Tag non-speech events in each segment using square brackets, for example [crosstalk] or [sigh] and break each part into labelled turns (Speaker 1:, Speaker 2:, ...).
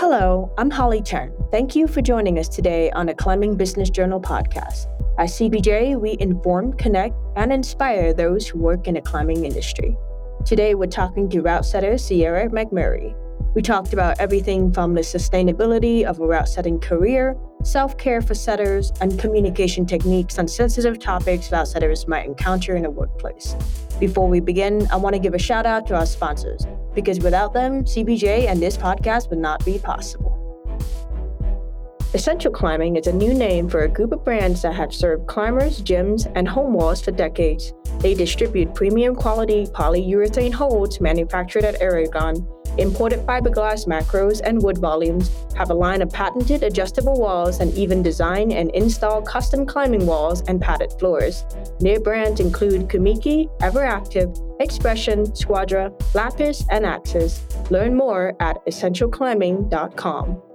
Speaker 1: Hello, I'm Holly Chen. Thank you for joining us today on the Climbing Business Journal podcast. At CBJ, we inform, connect, and inspire those who work in the climbing industry. Today, we're talking to route setter Sierra McMurry. We talked about everything from the sustainability of a route setting career, self care for setters, and communication techniques on sensitive topics route setters might encounter in a workplace. Before we begin, I want to give a shout out to our sponsors, because without them, CBJ and this podcast would not be possible. Essential Climbing is a new name for a group of brands that have served climbers, gyms, and home walls for decades. They distribute premium quality polyurethane holds manufactured at Aragon, imported fiberglass macros and wood volumes, have a line of patented adjustable walls, and even design and install custom climbing walls and padded floors. Their brands include Kumiki, Everactive, Expression, Squadra, Lapis, and Axis. Learn more at essentialclimbing.com.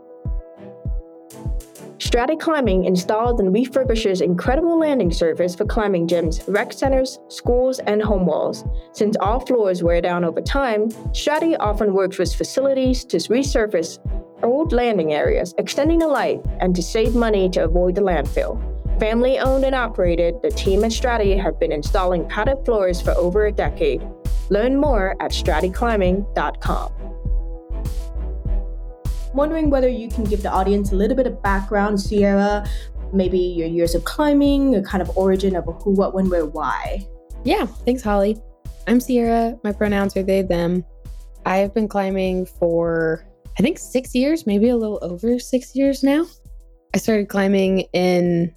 Speaker 1: Strati Climbing installs and refurbishes incredible landing surface for climbing gyms, rec centers, schools, and home walls. Since all floors wear down over time, Strati often works with facilities to resurface old landing areas, extending the life, and to save money to avoid the landfill. Family owned and operated, the team at Strati have been installing padded floors for over a decade. Learn more at straticlimbing.com wondering whether you can give the audience a little bit of background, Sierra, maybe your years of climbing, your kind of origin of who, what, when, where, why.
Speaker 2: Yeah, thanks, Holly. I'm Sierra. My pronouns are they, them. I have been climbing for, I think, six years, maybe a little over six years now. I started climbing in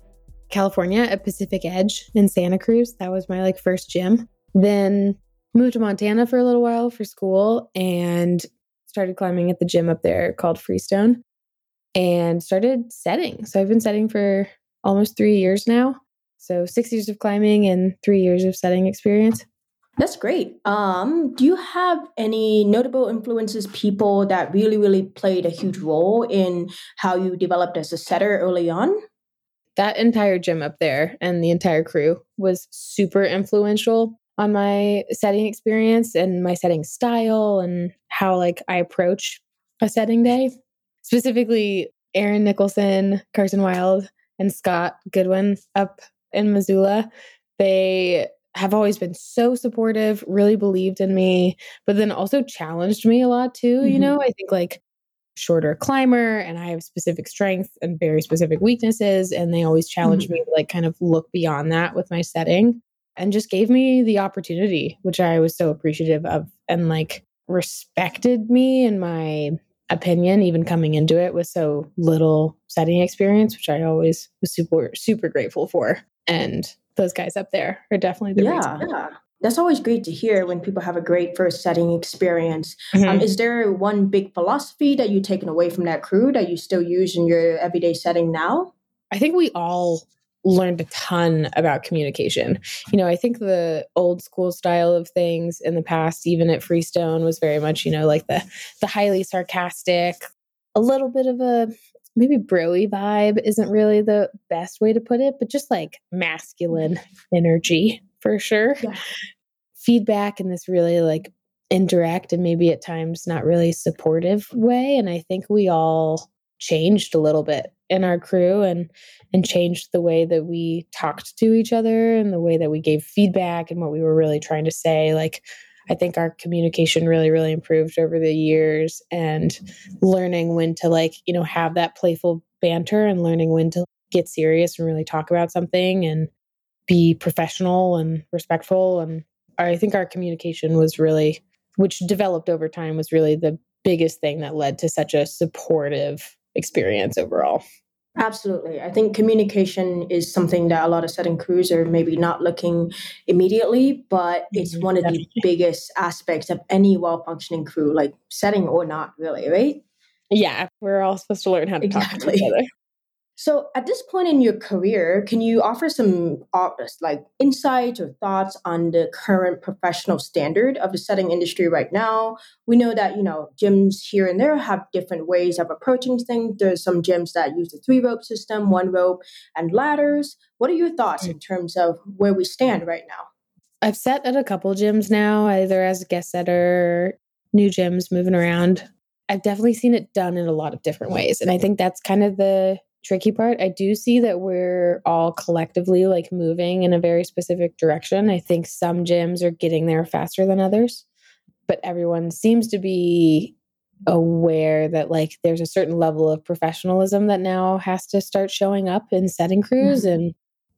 Speaker 2: California at Pacific Edge in Santa Cruz. That was my like first gym. Then moved to Montana for a little while for school and started climbing at the gym up there called Freestone and started setting. So I've been setting for almost three years now. So six years of climbing and three years of setting experience.
Speaker 1: That's great. Um, do you have any notable influences, people that really, really played a huge role in how you developed as a setter early on?
Speaker 2: That entire gym up there and the entire crew was super influential on my setting experience and my setting style and how like I approach a setting day. Specifically, Aaron Nicholson, Carson Wild, and Scott Goodwin up in Missoula. They have always been so supportive, really believed in me, but then also challenged me a lot too. Mm-hmm. You know, I think like shorter climber and I have specific strengths and very specific weaknesses. And they always challenge mm-hmm. me to like kind of look beyond that with my setting and just gave me the opportunity, which I was so appreciative of and like respected me and my opinion, even coming into it with so little setting experience, which I always was super, super grateful for. And those guys up there are definitely the
Speaker 1: yeah. Yeah. That's always great to hear when people have a great first setting experience. Um, mm-hmm. Um, is there one big philosophy that you've taken away from that crew that you still use in your everyday setting now?
Speaker 2: I think we all learned a ton about communication. You know, I think the old school style of things in the past, even at Freestone, was very much, you know, like the the highly sarcastic, a little bit of a maybe broy vibe isn't really the best way to put it, but just like masculine energy for sure. Yeah. Feedback in this really like indirect and maybe at times not really supportive way. And I think we all changed a little bit in our crew and and changed the way that we talked to each other and the way that we gave feedback and what we were really trying to say like I think our communication really, really improved over the years and learning when to like, you know, have that playful banter and learning when to get serious and really talk about something and be professional and respectful. And I think our communication was really, which developed over time, was really the biggest thing that led to such a supportive experience overall.
Speaker 1: Absolutely. I think communication is something that a lot of setting crews are maybe not looking immediately, but it's mm-hmm. one of the biggest aspects of any well functioning crew, like setting or not, really, right?
Speaker 2: Yeah, we're all supposed to learn how to exactly. talk to each other.
Speaker 1: So, at this point in your career, can you offer some uh, like insights or thoughts on the current professional standard of the setting industry right now? We know that you know gyms here and there have different ways of approaching things. There's some gyms that use the three rope system, one rope, and ladders. What are your thoughts in terms of where we stand right now?
Speaker 2: I've set at a couple gyms now, either as a guest setter, new gyms moving around. I've definitely seen it done in a lot of different ways. And I think that's kind of the tricky part. I do see that we're all collectively like moving in a very specific direction. I think some gyms are getting there faster than others, but everyone seems to be aware that like there's a certain level of professionalism that now has to start showing up in setting crews mm-hmm. and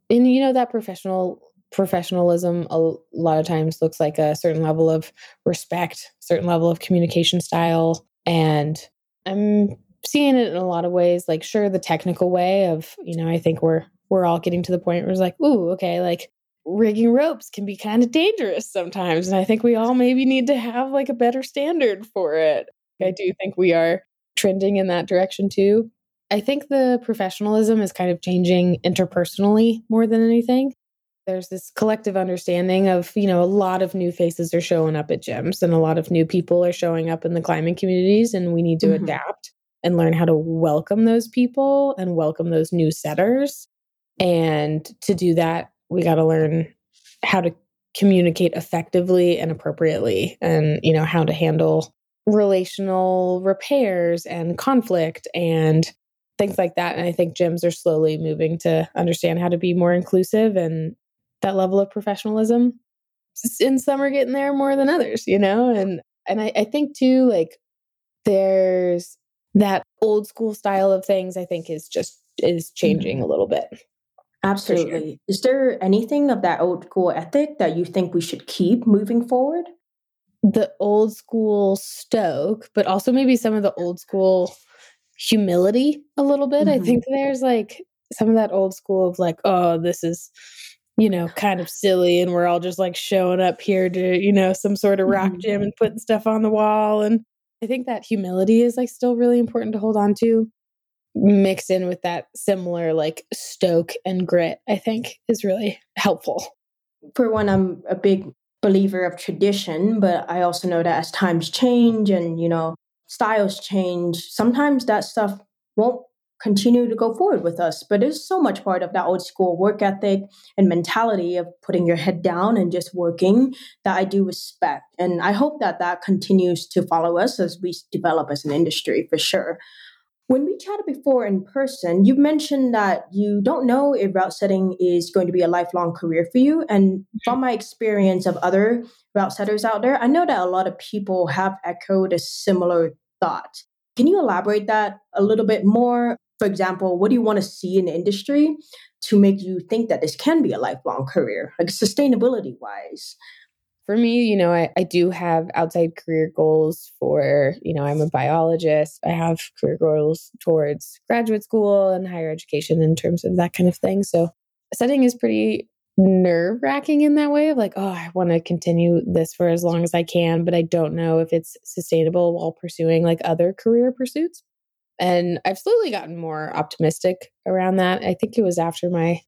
Speaker 2: and you know that professional professionalism a lot of times looks like a certain level of respect certain level of communication style and i'm seeing it in a lot of ways like sure the technical way of you know i think we're we're all getting to the point where it's like ooh okay like rigging ropes can be kind of dangerous sometimes and i think we all maybe need to have like a better standard for it. I do think we are trending in that direction too. I think the professionalism is kind of changing interpersonally more than anything. There's this collective understanding of you know a lot of new faces are showing up at gyms and a lot of new people are showing up in the climbing communities and we need to mm-hmm. adapt and learn how to welcome those people and welcome those new setters. And to do that, we got to learn how to communicate effectively and appropriately and you know how to handle relational repairs and conflict and things like that. And i think gyms are slowly moving to understand how to be more inclusive and that level of professionalism. And some are getting there more than others you know? And and I, I think too like there's that old school style of things i think is just is changing mm-hmm. a little bit
Speaker 1: absolutely sure. is there anything of that old school ethic that you think we should keep moving forward
Speaker 2: the old school stoke but also maybe some of the old school humility a little bit mm-hmm. i think there's like some of that old school of like oh this is you know kind of silly and we're all just like showing up here to you know some sort of rock mm-hmm. gym and putting stuff on the wall and I think that humility is like still really important to hold on to. Mixed in with that similar like stoke and grit, I think is really helpful.
Speaker 1: For one, I'm a big believer of tradition, but I also know that as times change and, you know, styles change, sometimes that stuff won't continue to go forward with us. But it's so much part of that old school work ethic and mentality of putting your head down and just working that I do respect. And I hope that that continues to follow us as we develop as an industry for sure. When we chatted before in person, you mentioned that you don't know if route setting is going to be a lifelong career for you. And from my experience of other route setters out there, I know that a lot of people have echoed a similar thought. Can you elaborate that a little bit more? For example, what do you want to see in the industry to make you think that this can be a lifelong career, like sustainability wise?
Speaker 2: For me, you know, I, I do have outside career goals for, you know, I'm a biologist. I have career goals towards graduate school and higher education in terms of that kind of thing. So setting is pretty nerve wracking in that way of like, oh, I want to continue this for as long as I can, but I don't know if it's sustainable while pursuing like other career pursuits. And I've slowly gotten more optimistic around that. I think it was after my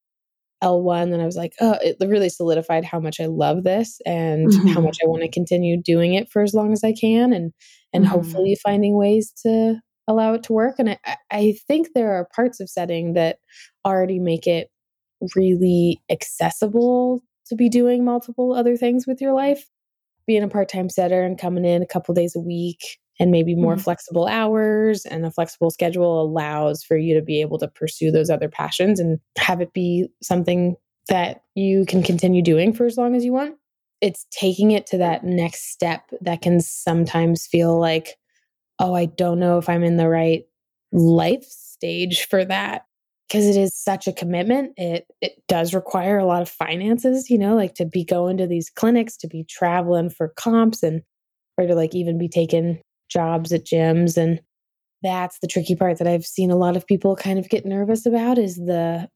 Speaker 2: L1 that I was like, oh, it really solidified how much I love this and mm-hmm. how much I want to continue doing it for as long as I can and and mm-hmm. hopefully finding ways to allow it to work. And I, I think there are parts of setting that already make it really accessible to be doing multiple other things with your life. Being a part-time setter and coming in a couple days a week and maybe more mm-hmm. flexible hours and a flexible schedule allows for you to be able to pursue those other passions and have it be something that you can continue doing for as long as you want. It's taking it to that next step that can sometimes feel like, oh, I don't know if I'm in the right life stage for that because it is such a commitment. It it does require a lot of finances, you know, like to be going to these clinics, to be traveling for comps and or to like even be taking jobs at gyms and that's the tricky part that I've seen a lot of people kind of get nervous about is the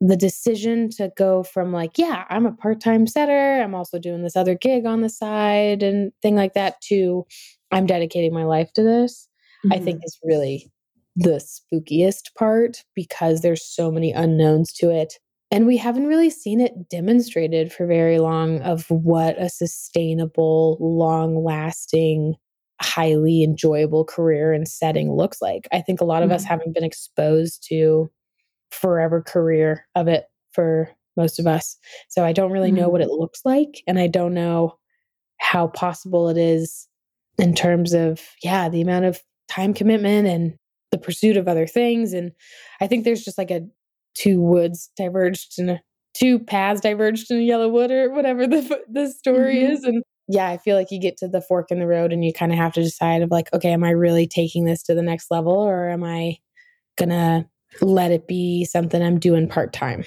Speaker 2: the decision to go from like yeah i'm a part-time setter i'm also doing this other gig on the side and thing like that to i'm dedicating my life to this mm-hmm. i think mm-hmm. is really the spookiest part because there's so many unknowns to it and we haven't really seen it demonstrated for very long of what a sustainable long lasting highly enjoyable career and setting looks like. I think a lot of mm-hmm. us haven't been exposed to forever career of it for most of us. So I don't really mm-hmm. know what it looks like and I don't know how possible it is in terms of yeah, the amount of time commitment and the pursuit of other things. And I think there's just like a two woods diverged and two paths diverged in a yellow wood or whatever the the story mm-hmm. is. And yeah, I feel like you get to the fork in the road and you kind of have to decide of like, okay, am I really taking this to the next level or am I gonna let it be something I'm doing part time?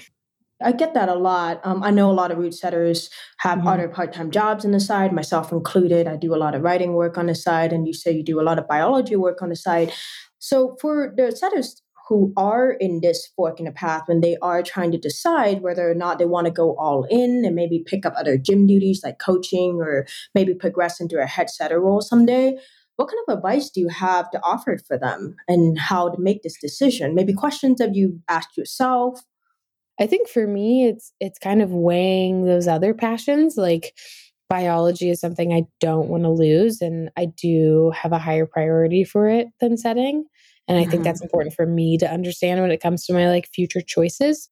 Speaker 1: I get that a lot. Um, I know a lot of route setters have mm-hmm. other part time jobs on the side, myself included. I do a lot of writing work on the side, and you say you do a lot of biology work on the side. So, for the setters who are in this fork in the path when they are trying to decide whether or not they want to go all in and maybe pick up other gym duties like coaching or maybe progress into a head setter role someday, what kind of advice do you have to offer for them and how to make this decision? Maybe questions that you asked yourself
Speaker 2: I think for me it's it's kind of weighing those other passions like biology is something I don't want to lose and I do have a higher priority for it than setting and I mm-hmm. think that's important for me to understand when it comes to my like future choices.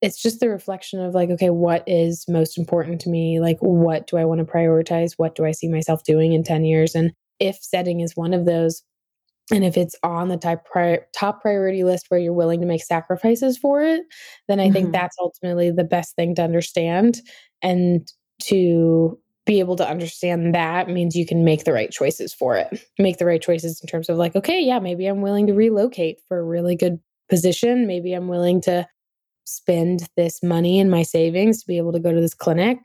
Speaker 2: It's just the reflection of like okay what is most important to me like what do I want to prioritize what do I see myself doing in 10 years and if setting is one of those and if it's on the top, top priority list where you're willing to make sacrifices for it, then I mm-hmm. think that's ultimately the best thing to understand. And to be able to understand that means you can make the right choices for it. Make the right choices in terms of like, okay, yeah, maybe I'm willing to relocate for a really good position. Maybe I'm willing to spend this money in my savings to be able to go to this clinic.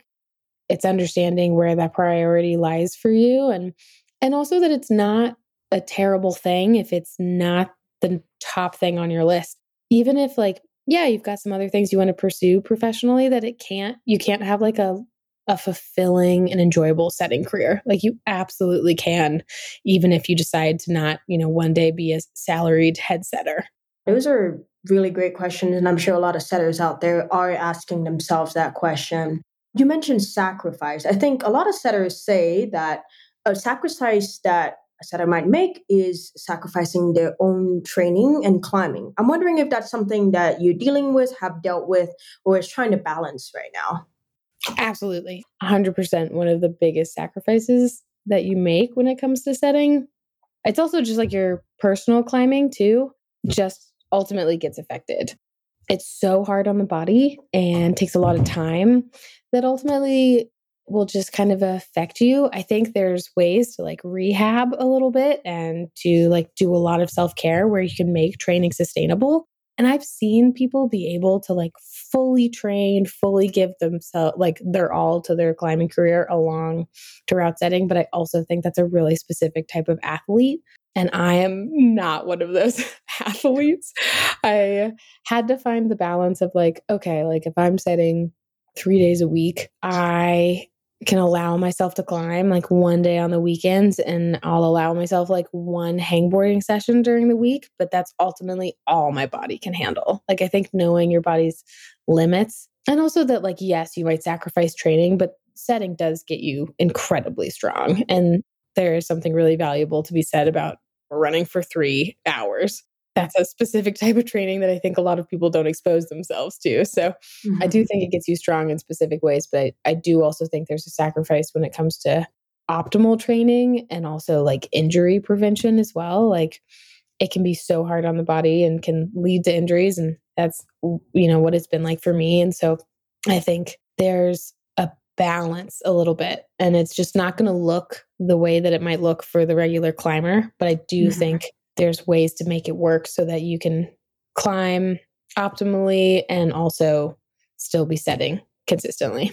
Speaker 2: It's understanding where that priority lies for you and and also that it's not a terrible thing if it's not the top thing on your list. Even if like yeah, you've got some other things you want to pursue professionally that it can't you can't have like a a fulfilling and enjoyable setting career. Like you absolutely can even if you decide to not, you know, one day be a salaried head setter.
Speaker 1: Those are really great questions and I'm sure a lot of setters out there are asking themselves that question. You mentioned sacrifice. I think a lot of setters say that a sacrifice that a setter might make is sacrificing their own training and climbing. I'm wondering if that's something that you're dealing with, have dealt with, or is trying to balance right now.
Speaker 2: Absolutely. 100% one of the biggest sacrifices that you make when it comes to setting. It's also just like your personal climbing, too, just ultimately gets affected. It's so hard on the body and takes a lot of time that ultimately will just kind of affect you. I think there's ways to like rehab a little bit and to like do a lot of self care where you can make training sustainable. And I've seen people be able to like fully train, fully give themselves like their all to their climbing career along to route setting. But I also think that's a really specific type of athlete. And I am not one of those [laughs] athletes. I had to find the balance of like, okay, like if I'm setting three days a week, I can allow myself to climb like one day on the weekends and I'll allow myself like one hangboarding session during the week, but that's ultimately all my body can handle. Like I think knowing your body's limits and also that like yes, you might sacrifice training, but setting does get you incredibly strong and there is something really valuable to be said about running for 3 hours that's a specific type of training that I think a lot of people don't expose themselves to. So mm-hmm. I do think it gets you strong in specific ways, but I, I do also think there's a sacrifice when it comes to optimal training and also like injury prevention as well. Like it can be so hard on the body and can lead to injuries. And that's, you know, what it's been like for me. And so I think there's a balance a little bit and it's just not going to look the way that it might look for the regular climber. But I do mm-hmm. think there's ways to make it work so that you can climb optimally and also still be setting consistently.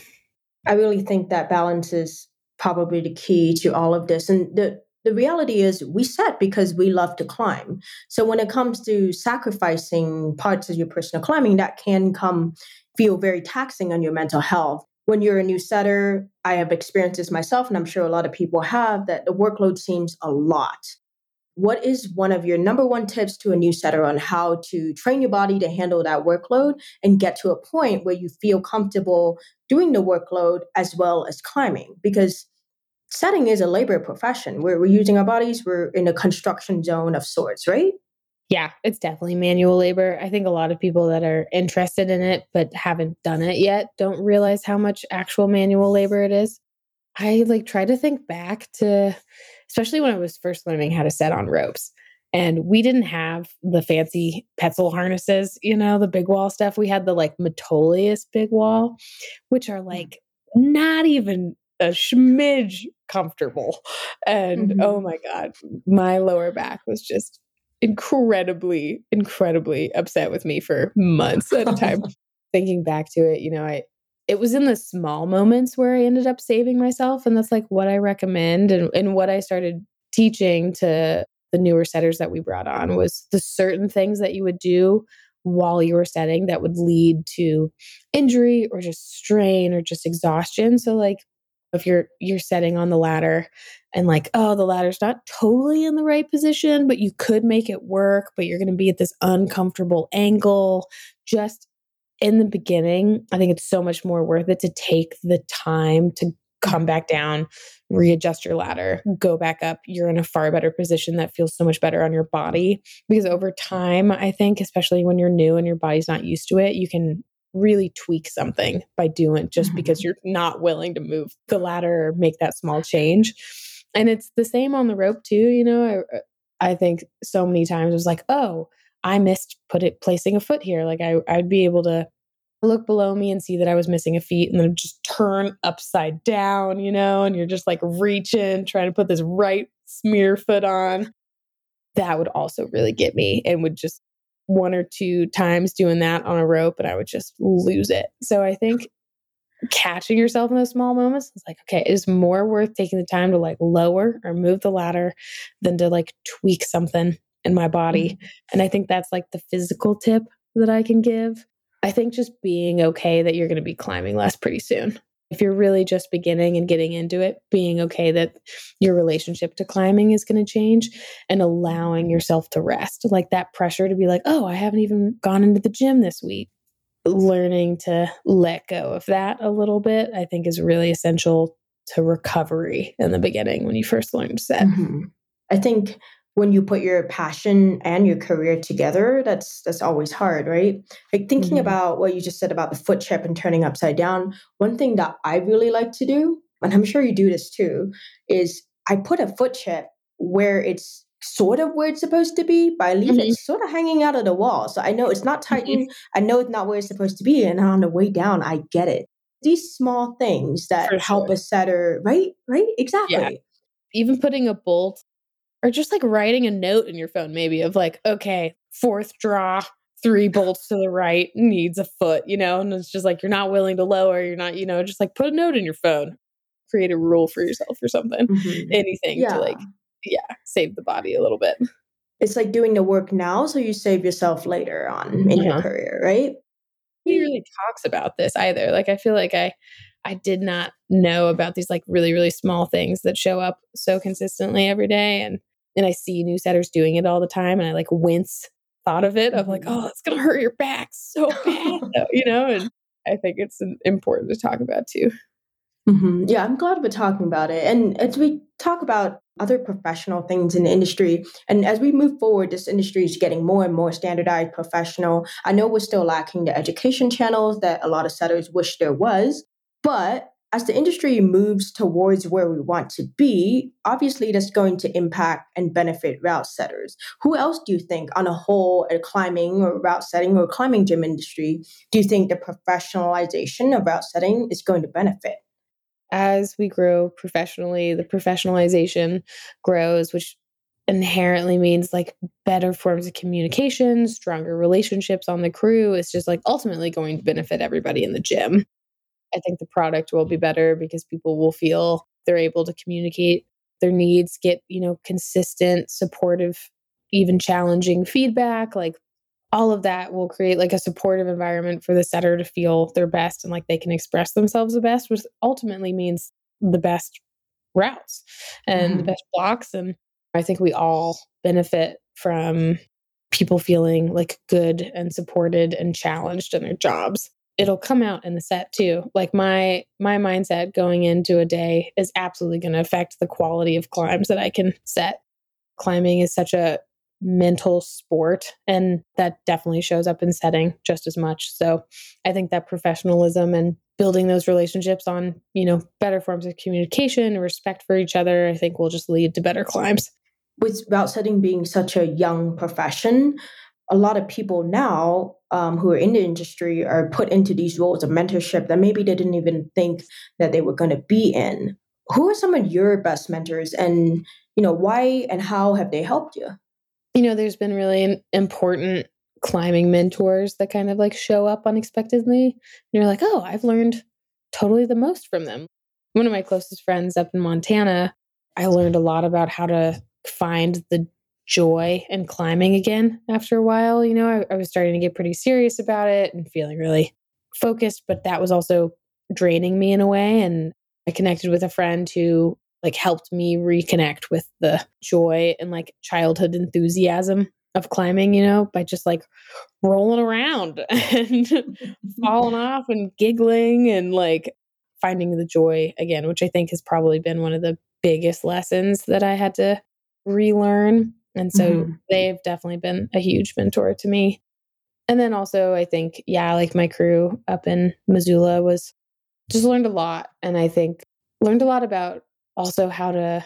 Speaker 1: I really think that balance is probably the key to all of this. And the the reality is we set because we love to climb. So when it comes to sacrificing parts of your personal climbing, that can come feel very taxing on your mental health. When you're a new setter, I have experienced this myself, and I'm sure a lot of people have, that the workload seems a lot what is one of your number one tips to a new setter on how to train your body to handle that workload and get to a point where you feel comfortable doing the workload as well as climbing? Because setting is a labor profession. We're, we're using our bodies, we're in a construction zone of sorts, right?
Speaker 2: Yeah, it's definitely manual labor. I think a lot of people that are interested in it but haven't done it yet don't realize how much actual manual labor it is. I like try to think back to especially when I was first learning how to set on ropes. And we didn't have the fancy Petzl harnesses, you know, the big wall stuff. We had the like Metolius big wall, which are like not even a smidge comfortable. And mm-hmm. oh my God, my lower back was just incredibly, incredibly upset with me for months at a time. [laughs] Thinking back to it, you know, I it was in the small moments where I ended up saving myself. And that's like what I recommend and, and what I started teaching to the newer setters that we brought on was the certain things that you would do while you were setting that would lead to injury or just strain or just exhaustion. So like if you're you're setting on the ladder and like oh the ladder's not totally in the right position but you could make it work but you're going to be at this uncomfortable angle just in the beginning i think it's so much more worth it to take the time to come back down readjust your ladder go back up you're in a far better position that feels so much better on your body because over time i think especially when you're new and your body's not used to it you can really tweak something by doing just mm-hmm. because you're not willing to move the ladder or make that small change. And it's the same on the rope too, you know. I, I think so many times it was like, oh, I missed put it placing a foot here. Like I I'd be able to look below me and see that I was missing a feet and then just turn upside down, you know, and you're just like reaching, trying to put this right smear foot on. That would also really get me and would just one or two times doing that on a rope and I would just lose it. So I think catching yourself in those small moments is like, okay, it is more worth taking the time to like lower or move the ladder than to like tweak something in my body. Mm-hmm. And I think that's like the physical tip that I can give. I think just being okay that you're going to be climbing less pretty soon if you're really just beginning and getting into it, being okay that your relationship to climbing is going to change and allowing yourself to rest. Like that pressure to be like, oh, I haven't even gone into the gym this week. Learning to let go of that a little bit, I think, is really essential to recovery in the beginning when you first learn to set. Mm-hmm.
Speaker 1: I think when you put your passion and your career together that's that's always hard right like thinking mm-hmm. about what you just said about the foot chip and turning upside down one thing that i really like to do and i'm sure you do this too is i put a foot chip where it's sort of where it's supposed to be but i leave mm-hmm. it sort of hanging out of the wall so i know it's not tightened mm-hmm. i know it's not where it's supposed to be and on the way down i get it these small things that help sure. a setter right right exactly yeah.
Speaker 2: even putting a bolt or just like writing a note in your phone, maybe of like, okay, fourth draw, three bolts to the right, needs a foot, you know? And it's just like, you're not willing to lower, you're not, you know, just like put a note in your phone, create a rule for yourself or something, mm-hmm. anything yeah. to like, yeah, save the body a little bit.
Speaker 1: It's like doing the work now so you save yourself later on in your uh-huh. career, right?
Speaker 2: He really talks about this either. Like, I feel like I, I did not know about these like really, really small things that show up so consistently every day. And and I see new setters doing it all the time and I like wince thought of it of like, mm-hmm. oh, it's gonna hurt your back so [laughs] bad, you know. And I think it's important to talk about too.
Speaker 1: Mm-hmm. Yeah, I'm glad we're talking about it. And as we talk about other professional things in the industry, and as we move forward, this industry is getting more and more standardized, professional. I know we're still lacking the education channels that a lot of setters wish there was, but as the industry moves towards where we want to be, obviously that's going to impact and benefit route setters. Who else do you think, on a whole, a climbing or route setting or climbing gym industry, do you think the professionalization of route setting is going to benefit?
Speaker 2: As we grow professionally, the professionalization grows, which inherently means like better forms of communication, stronger relationships on the crew. It's just like ultimately going to benefit everybody in the gym. I think the product will be better because people will feel they're able to communicate their needs, get, you know, consistent, supportive, even challenging feedback. Like all of that will create like a supportive environment for the setter to feel their best and like they can express themselves the best, which ultimately means the best routes and mm. the mm-hmm. best blocks. And I think we all benefit from people feeling like good and supported and challenged in their jobs it'll come out in the set too. Like my my mindset going into a day is absolutely going to affect the quality of climbs that i can set. Climbing is such a mental sport and that definitely shows up in setting just as much. So i think that professionalism and building those relationships on you know better forms of communication and respect for each other i think will just lead to better climbs.
Speaker 1: With route setting being such a young profession, a lot of people now um, who are in the industry are put into these roles of mentorship that maybe they didn't even think that they were going to be in. Who are some of your best mentors, and you know why and how have they helped you?
Speaker 2: You know, there's been really important climbing mentors that kind of like show up unexpectedly. And you're like, oh, I've learned totally the most from them. One of my closest friends up in Montana, I learned a lot about how to find the joy in climbing again after a while. You know, I, I was starting to get pretty serious about it and feeling really focused, but that was also draining me in a way. And I connected with a friend who like helped me reconnect with the joy and like childhood enthusiasm of climbing, you know, by just like rolling around [laughs] and falling [laughs] off and giggling and like finding the joy again, which I think has probably been one of the biggest lessons that I had to relearn. And so mm-hmm. they've definitely been a huge mentor to me. And then also, I think, yeah, like my crew up in Missoula was just learned a lot. And I think learned a lot about also how to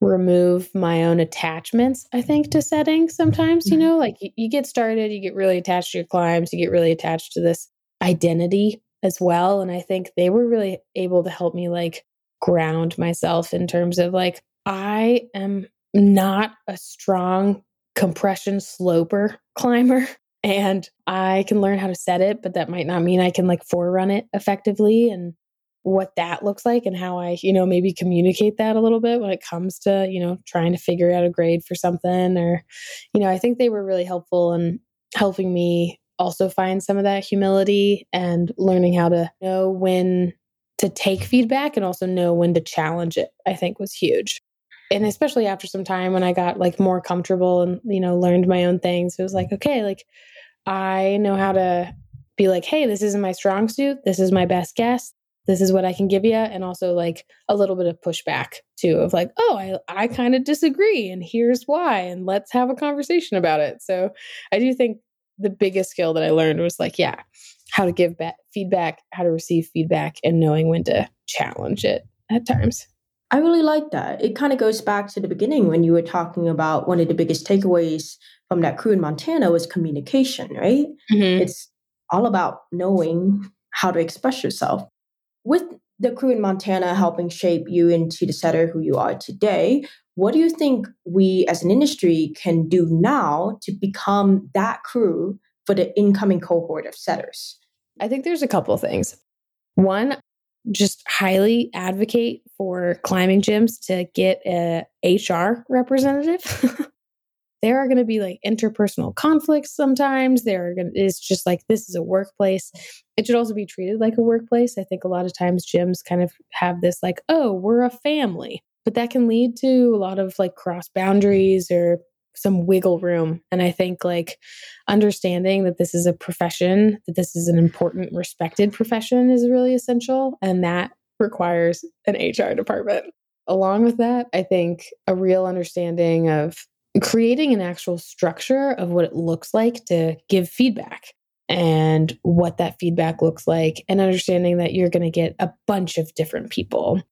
Speaker 2: remove my own attachments, I think, to settings sometimes. You mm-hmm. know, like you, you get started, you get really attached to your climbs, you get really attached to this identity as well. And I think they were really able to help me like ground myself in terms of like, I am not a strong compression sloper climber. [laughs] And I can learn how to set it, but that might not mean I can like forerun it effectively. And what that looks like and how I, you know, maybe communicate that a little bit when it comes to, you know, trying to figure out a grade for something or, you know, I think they were really helpful in helping me also find some of that humility and learning how to know when to take feedback and also know when to challenge it, I think was huge. And especially after some time when I got like more comfortable and, you know, learned my own things, it was like, okay, like I know how to be like, hey, this isn't my strong suit. This is my best guess this is what I can give you. And also like a little bit of pushback too of like, oh, I, I kind of disagree and here's why. And let's have a conversation about it. So I do think the biggest skill that I learned was like, yeah, how to give back feedback, how to receive feedback and knowing when to challenge it at times.
Speaker 1: I really like that. It kind of goes back to the beginning when you were talking about one of the biggest takeaways from that crew in Montana was communication, right? Mm-hmm. It's all about knowing how to express yourself with the crew in Montana helping shape you into the setter who you are today, what do you think we as an industry can do now to become that crew for the incoming cohort of setters?
Speaker 2: I think there's a couple of things. One, just highly advocate for climbing gyms to get a HR representative. [laughs] there are going to be like interpersonal conflicts sometimes. There are going to, it's just like this is a workplace. It should also be treated like a workplace. I think a lot of times gyms kind of have this like, oh, we're a family, but that can lead to a lot of like cross boundaries or some wiggle room. And I think like understanding that this is a profession, that this is an important, respected profession is really essential. And that requires an HR department. Along with that, I think a real understanding of creating an actual structure of what it looks like to give feedback and what that feedback looks like, and understanding that you're going to get a bunch of different people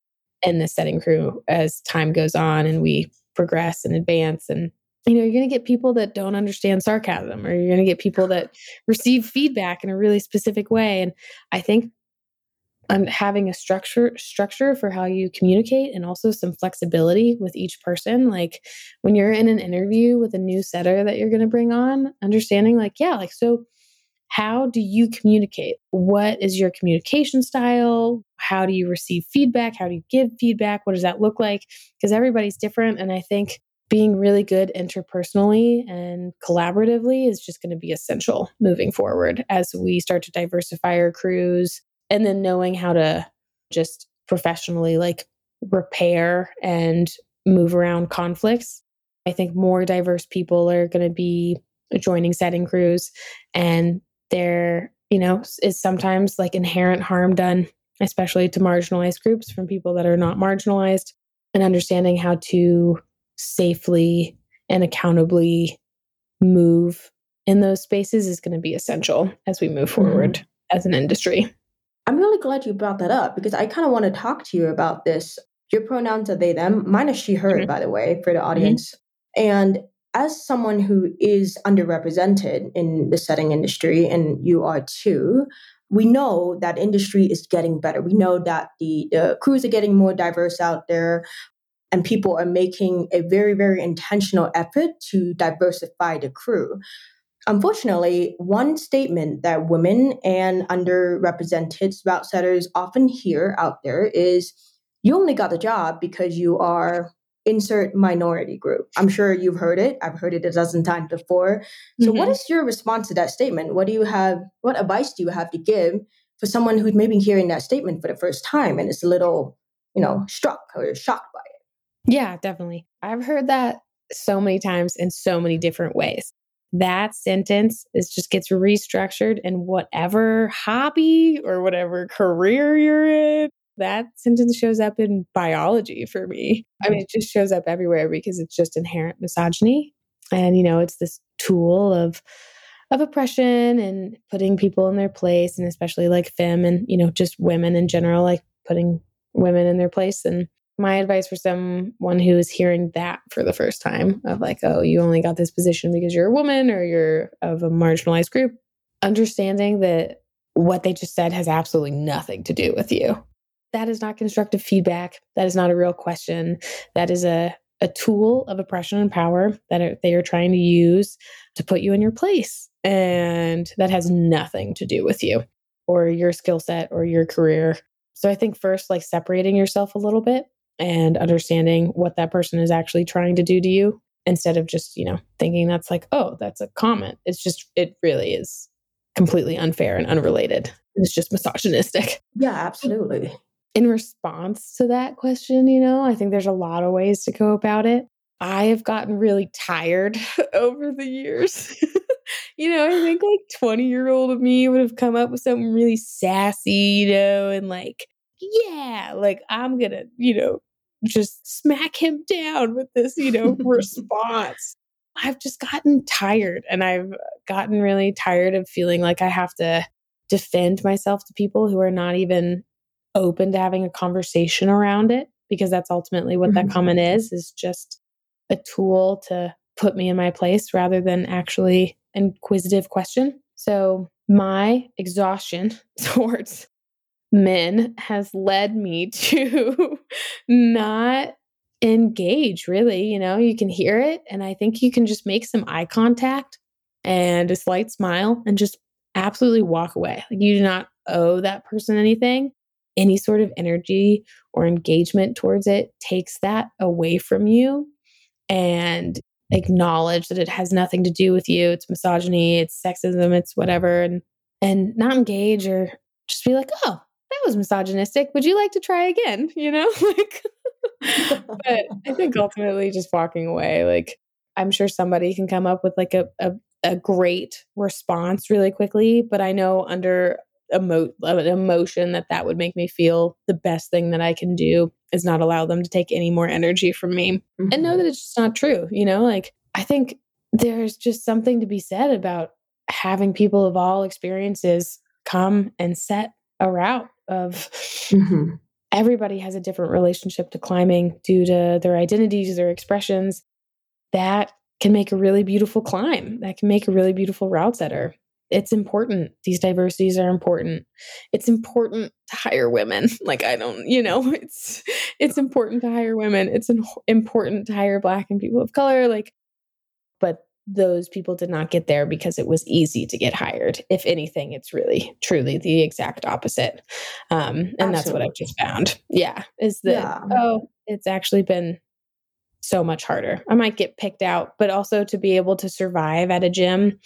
Speaker 2: in the setting crew as time goes on and we progress and advance. And, you know, you're going to get people that don't understand sarcasm, or you're going to get people that receive feedback in a really specific way. And I think um, having a structure structure for how you communicate and also some flexibility with each person like when you're in an interview with a new setter that you're going to bring on understanding like yeah like so how do you communicate? What is your communication style? How do you receive feedback? How do you give feedback? What does that look like? Because everybody's different and i think being really good interpersonally and collaboratively is just going to be essential moving forward as we start to diversify our crews and then knowing how to just professionally like repair and move around conflicts. I think more diverse people are going to be joining setting crews and there, you know, is sometimes like inherent harm done, especially to marginalized groups from people that are not marginalized and understanding how to safely and accountably move in those spaces is going to be essential as we move mm-hmm. forward mm-hmm. as an industry.
Speaker 1: I'm really glad you brought that up because I kind of want to talk to you about this. Your pronouns are they, them. Mine is she, her, mm-hmm. by the way, for the mm-hmm. audience. Mm-hmm. And as someone who is underrepresented in the setting industry, and you are too, we know that industry is getting better. We know that the, the crews are getting more diverse out there and people are making a very, very intentional effort to diversify the crew. Unfortunately, one statement that women and underrepresented route setters often hear out there is you only got the job because you are insert minority group. I'm sure you've heard it. I've heard it a dozen times before. So mm-hmm. what is your response to that statement? What do you have what advice do you have to give for someone who's maybe hearing that statement for the first time and is a little, you know, struck or shocked by it?
Speaker 2: Yeah, definitely. I've heard that so many times in so many different ways. That sentence is just gets restructured in whatever hobby or whatever career you're in that sentence shows up in biology for me. I mean, it just shows up everywhere because it's just inherent misogyny. And, you know, it's this tool of of oppression and putting people in their place and especially like fem and you know just women in general like putting women in their place and my advice for someone who is hearing that for the first time of like oh you only got this position because you're a woman or you're of a marginalized group understanding that what they just said has absolutely nothing to do with you that is not constructive feedback. That is not a real question. That is a, a tool of oppression and power that are, they are trying to use to put you in your place. And that has nothing to do with you or your skill set or your career. So I think first, like separating yourself a little bit and understanding what that person is actually trying to do to you instead of just, you know, thinking that's like, oh, that's a comment. It's just, it really is completely unfair and unrelated. It's just misogynistic.
Speaker 1: Yeah, absolutely
Speaker 2: in response to that question, you know, I think there's a lot of ways to go about it. I have gotten really tired [laughs] over the years. [laughs] you know, I think like 20 year old of me would have come up with something really sassy, you know, and like, yeah, like I'm gonna, you know, just smack him down with this, you know, response. I've just gotten tired and I've gotten really tired of feeling like I have to defend myself to people who are not even open to having a conversation around it because that's ultimately what mm-hmm. that comment is is just a tool to put me in my place rather than actually inquisitive question so my exhaustion [laughs] towards men has led me [laughs] to not engage really you know you can hear it and i think you can just make some eye contact and a slight smile and just absolutely walk away. Like you do not owe that person anything. Any sort of energy or engagement towards it takes that away from you and acknowledge that it has nothing to do with you. It's misogyny it's sexism it's whatever and and not engage or just be like oh that was misogynistic would you like to try again [laughs] you know [laughs] like but i think [laughs] ultimately just walking away like i'm sure somebody can come up with like a, a, a great response really quickly but i know under emo- an emotion that that would make me feel the best thing that I can do is not allow them to take any more energy from me mm-hmm. and know mm-hmm. that it's just not true. You know, like I think there's just something to be said about having people of all experiences come and set a route of mm-hmm. everybody has a different relationship to climbing due to their identities, their expressions. That can make a really beautiful climb. That can make a really beautiful route setter it's important these diversities are important it's important to hire women [laughs] like i don't you know [laughs] it's it's important to hire women it's important to hire black and people of color like but those people did not get there because it was easy to get hired if anything it's really truly the exact opposite um and Absolutely. that's what i've just found yeah is that yeah. oh it's actually been so much harder. I might get picked out, but also to be able to survive at a gym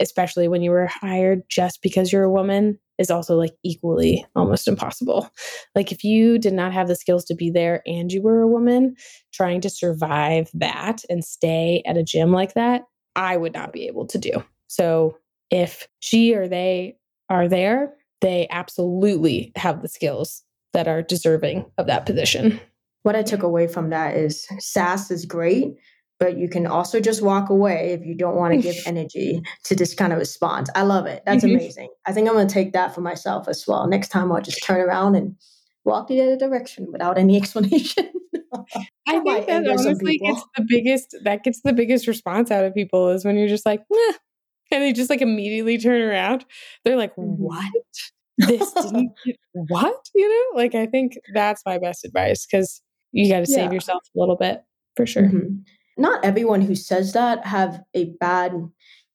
Speaker 2: especially when you were hired just because you're a woman is also like equally almost impossible. Like if you did not have the skills to be there and you were a woman trying to survive that and stay at a gym like that, I would not be able to do. So if she or they are there, they absolutely have the skills that are deserving of that position.
Speaker 1: What I took away from that is sass is great, but you can also just walk away if you don't want to give energy to this kind of response. I love it. That's mm-hmm. amazing. I think I'm going to take that for myself as well. Next time I'll just turn around and walk the other direction without any [laughs] explanation.
Speaker 2: I think that honestly gets the biggest that gets the biggest response out of people is when you're just like, nah, and they just like immediately turn around. They're like, mm-hmm. what? This didn't [laughs] what? You know, like I think that's my best advice because you got to yeah. save yourself a little bit for sure. Mm-hmm.
Speaker 1: Not everyone who says that have a bad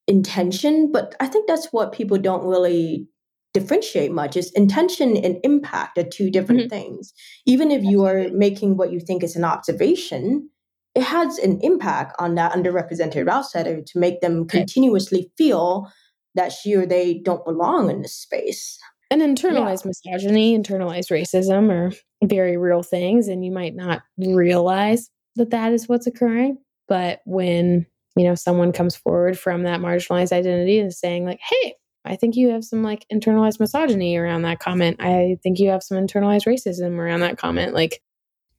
Speaker 1: intention, but I think that's what people don't really differentiate much is intention and impact are two different mm-hmm. things. Even if you are making what you think is an observation, it has an impact on that underrepresented outsider to make them continuously feel that she or they don't belong in this space.
Speaker 2: And internalized yeah. misogyny, internalized racism are very real things, and you might not realize that that is what's occurring. But when you know someone comes forward from that marginalized identity and saying like, "Hey, I think you have some like internalized misogyny around that comment. I think you have some internalized racism around that comment. Like,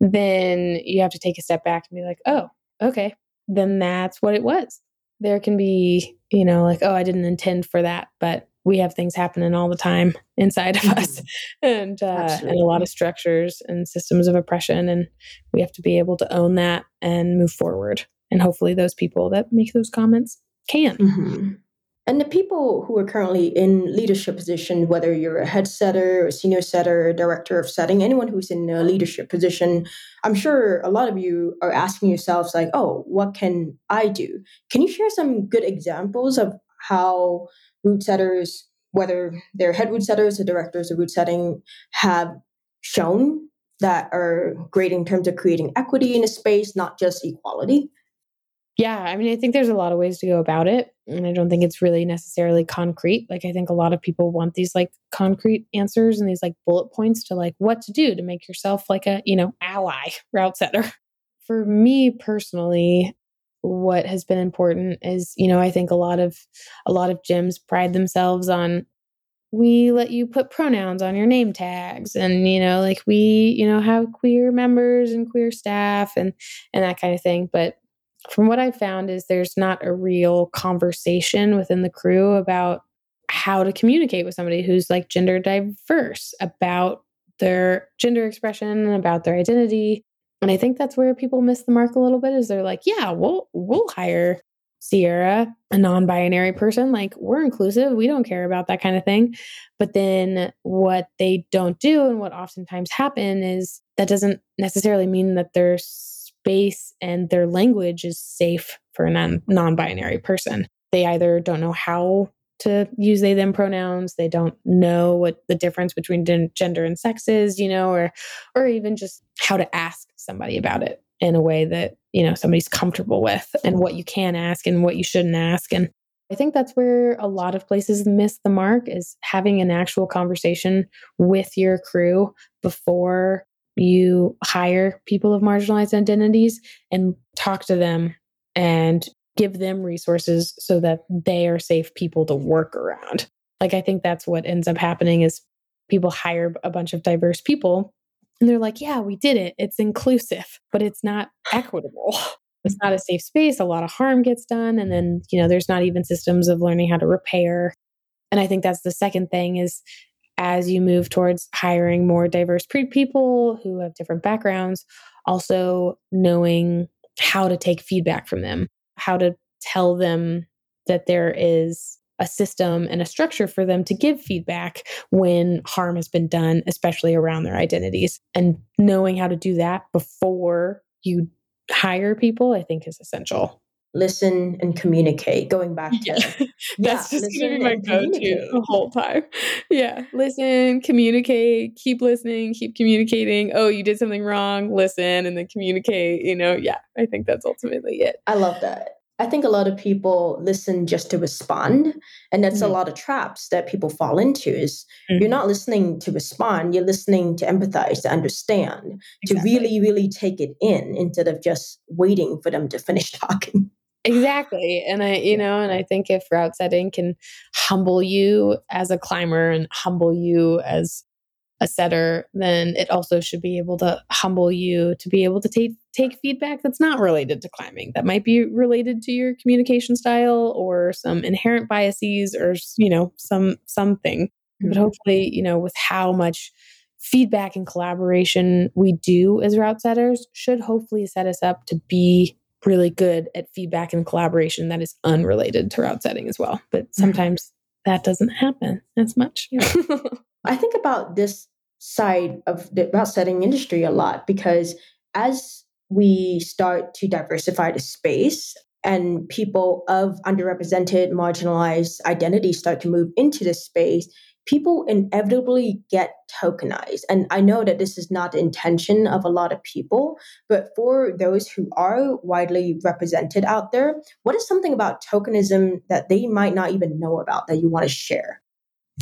Speaker 2: then you have to take a step back and be like, oh, okay, then that's what it was. There can be, you know, like, oh, I didn't intend for that, but we have things happening all the time inside of mm-hmm. us and uh, and a lot of structures and systems of oppression and we have to be able to own that and move forward and hopefully those people that make those comments can mm-hmm.
Speaker 1: And the people who are currently in leadership position, whether you're a head setter, a senior setter, director of setting, anyone who's in a leadership position, I'm sure a lot of you are asking yourselves, like, oh, what can I do? Can you share some good examples of how route setters, whether they're head route setters or directors of route setting, have shown that are great in terms of creating equity in a space, not just equality?
Speaker 2: Yeah, I mean, I think there's a lot of ways to go about it. And I don't think it's really necessarily concrete. Like, I think a lot of people want these like concrete answers and these like bullet points to like what to do to make yourself like a, you know, ally [laughs] route setter. For me personally, what has been important is, you know, I think a lot of a lot of gyms pride themselves on we let you put pronouns on your name tags and you know like we you know have queer members and queer staff and and that kind of thing but from what I've found is there's not a real conversation within the crew about how to communicate with somebody who's like gender diverse about their gender expression and about their identity. And i think that's where people miss the mark a little bit is they're like yeah we'll we'll hire sierra a non-binary person like we're inclusive we don't care about that kind of thing. But then what they don't do and what oftentimes happen is that doesn't necessarily mean that there's space and their language is safe for a non binary person. They either don't know how to use they them pronouns they don't know what the difference between gender and sex is you know or or even just how to ask somebody about it in a way that you know somebody's comfortable with and what you can ask and what you shouldn't ask and i think that's where a lot of places miss the mark is having an actual conversation with your crew before you hire people of marginalized identities and talk to them and give them resources so that they are safe people to work around. Like I think that's what ends up happening is people hire a bunch of diverse people and they're like, "Yeah, we did it. It's inclusive, but it's not [sighs] equitable." It's not a safe space. A lot of harm gets done and then, you know, there's not even systems of learning how to repair. And I think that's the second thing is as you move towards hiring more diverse people who have different backgrounds, also knowing how to take feedback from them, how to tell them that there is a system and a structure for them to give feedback when harm has been done, especially around their identities. And knowing how to do that before you hire people, I think is essential
Speaker 1: listen and communicate going back to yeah. [laughs]
Speaker 2: that's yeah, just gonna be my go-to the whole time [laughs] yeah listen communicate keep listening keep communicating oh you did something wrong listen and then communicate you know yeah i think that's ultimately it
Speaker 1: i love that I think a lot of people listen just to respond. And that's mm-hmm. a lot of traps that people fall into is mm-hmm. you're not listening to respond, you're listening to empathize, to understand, exactly. to really, really take it in instead of just waiting for them to [laughs] finish talking.
Speaker 2: Exactly. And I, you know, and I think if route setting can humble you as a climber and humble you as a setter, then it also should be able to humble you to be able to take take feedback that's not related to climbing, that might be related to your communication style or some inherent biases or you know some something. Mm-hmm. But hopefully, you know, with how much feedback and collaboration we do as route setters should hopefully set us up to be really good at feedback and collaboration that is unrelated to route setting as well. But sometimes that doesn't happen as much.
Speaker 1: I think about this side of the route setting industry a lot because as we start to diversify the space and people of underrepresented, marginalized identities start to move into the space, people inevitably get tokenized. And I know that this is not the intention of a lot of people, but for those who are widely represented out there, what is something about tokenism that they might not even know about that you want to share?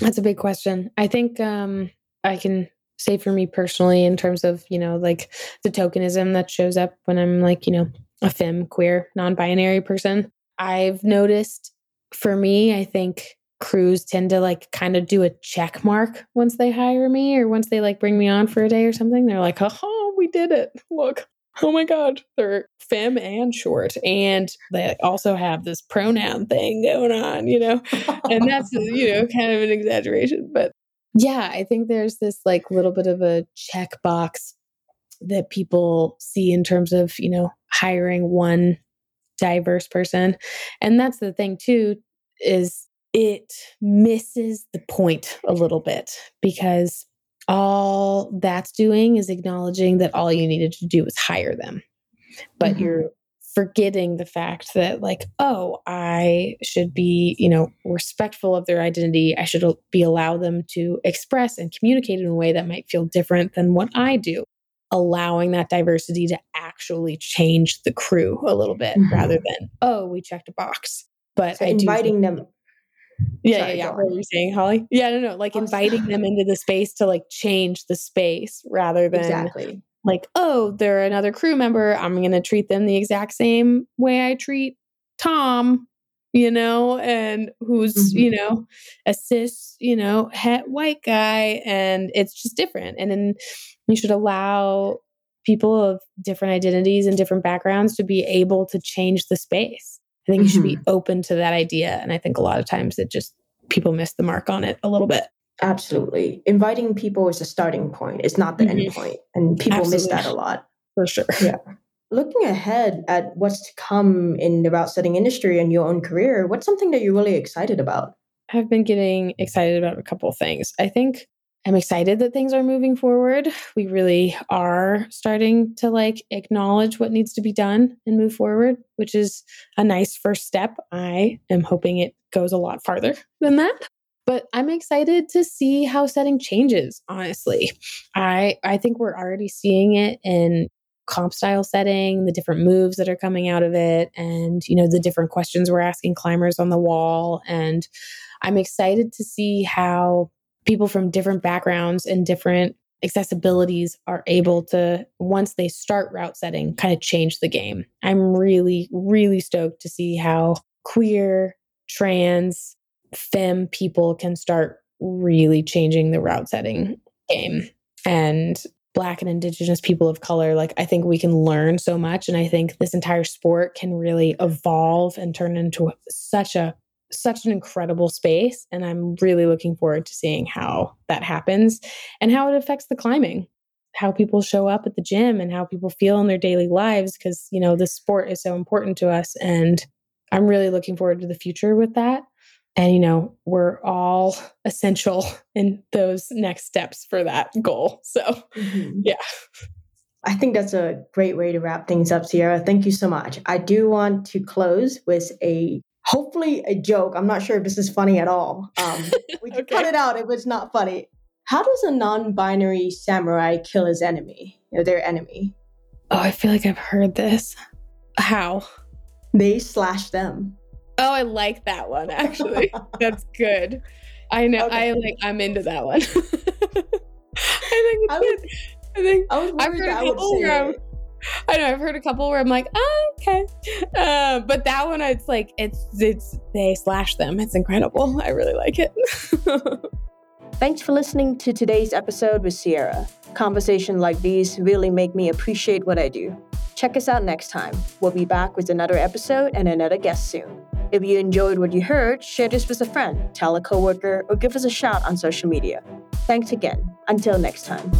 Speaker 2: That's a big question. I think um, I can say for me personally, in terms of, you know, like the tokenism that shows up when I'm like, you know, a femme, queer, non binary person, I've noticed for me, I think crews tend to like kind of do a check mark once they hire me or once they like bring me on for a day or something. They're like, oh, we did it. Look, oh my God, they're femme and short. And they also have this pronoun thing going on, you know? and that's, [laughs] you know, kind of an exaggeration. But yeah, I think there's this like little bit of a checkbox that people see in terms of, you know, hiring one diverse person. And that's the thing too, is it misses the point a little bit because all that's doing is acknowledging that all you needed to do was hire them. But mm-hmm. you're forgetting the fact that like oh i should be you know respectful of their identity i should be allow them to express and communicate in a way that might feel different than what i do allowing that diversity to actually change the crew a little bit mm-hmm. rather than oh we checked a box but
Speaker 1: so inviting them
Speaker 2: yeah, Sorry, yeah, yeah. What were you saying, Holly? Yeah, no, no. Like inviting them into the space to like change the space rather than
Speaker 1: exactly
Speaker 2: like, oh, they're another crew member. I'm going to treat them the exact same way I treat Tom, you know, and who's, mm-hmm. you know, a cis, you know, het white guy. And it's just different. And then you should allow people of different identities and different backgrounds to be able to change the space. I think mm-hmm. you should be mm-hmm. open to that idea. And I think a lot of times it just people miss the mark on it a little bit.
Speaker 1: Absolutely. Inviting people is a starting point. It's not the mm-hmm. end point. And people Absolutely. miss that a lot.
Speaker 2: For sure.
Speaker 1: Yeah. Looking ahead at what's to come in the route setting industry and your own career, what's something that you're really excited about?
Speaker 2: I've been getting excited about a couple of things. I think I'm excited that things are moving forward. We really are starting to like acknowledge what needs to be done and move forward, which is a nice first step. I am hoping it goes a lot farther than that. But I'm excited to see how setting changes, honestly. I I think we're already seeing it in comp style setting, the different moves that are coming out of it and you know the different questions we're asking climbers on the wall and I'm excited to see how people from different backgrounds and different accessibilities are able to once they start route setting kind of change the game. I'm really really stoked to see how queer trans femme people can start really changing the route setting game. And black and indigenous people of color like i think we can learn so much and i think this entire sport can really evolve and turn into such a such an incredible space. And I'm really looking forward to seeing how that happens and how it affects the climbing, how people show up at the gym and how people feel in their daily lives. Cause, you know, the sport is so important to us. And I'm really looking forward to the future with that. And, you know, we're all [laughs] essential in those next steps for that goal. So, mm-hmm. yeah.
Speaker 1: I think that's a great way to wrap things up, Sierra. Thank you so much. I do want to close with a hopefully a joke. I'm not sure if this is funny at all. Um, [laughs] we can okay. cut it out if it's not funny. How does a non-binary samurai kill his enemy, or their enemy?
Speaker 2: Oh, I feel like I've heard this. How?
Speaker 1: They slash them.
Speaker 2: Oh, I like that one actually. [laughs] That's good. I know. Okay. I like. I'm into that one. [laughs] I think it's I was, good. I think I was heard a couple where [laughs] I know I've heard a couple where I'm like, oh, okay, uh, but that one it's like it's it's they slash them. It's incredible. I really like it. [laughs]
Speaker 1: Thanks for listening to today's episode with Sierra. Conversations like these really make me appreciate what I do. Check us out next time. We'll be back with another episode and another guest soon. If you enjoyed what you heard, share this with a friend, tell a coworker, or give us a shout on social media. Thanks again. Until next time.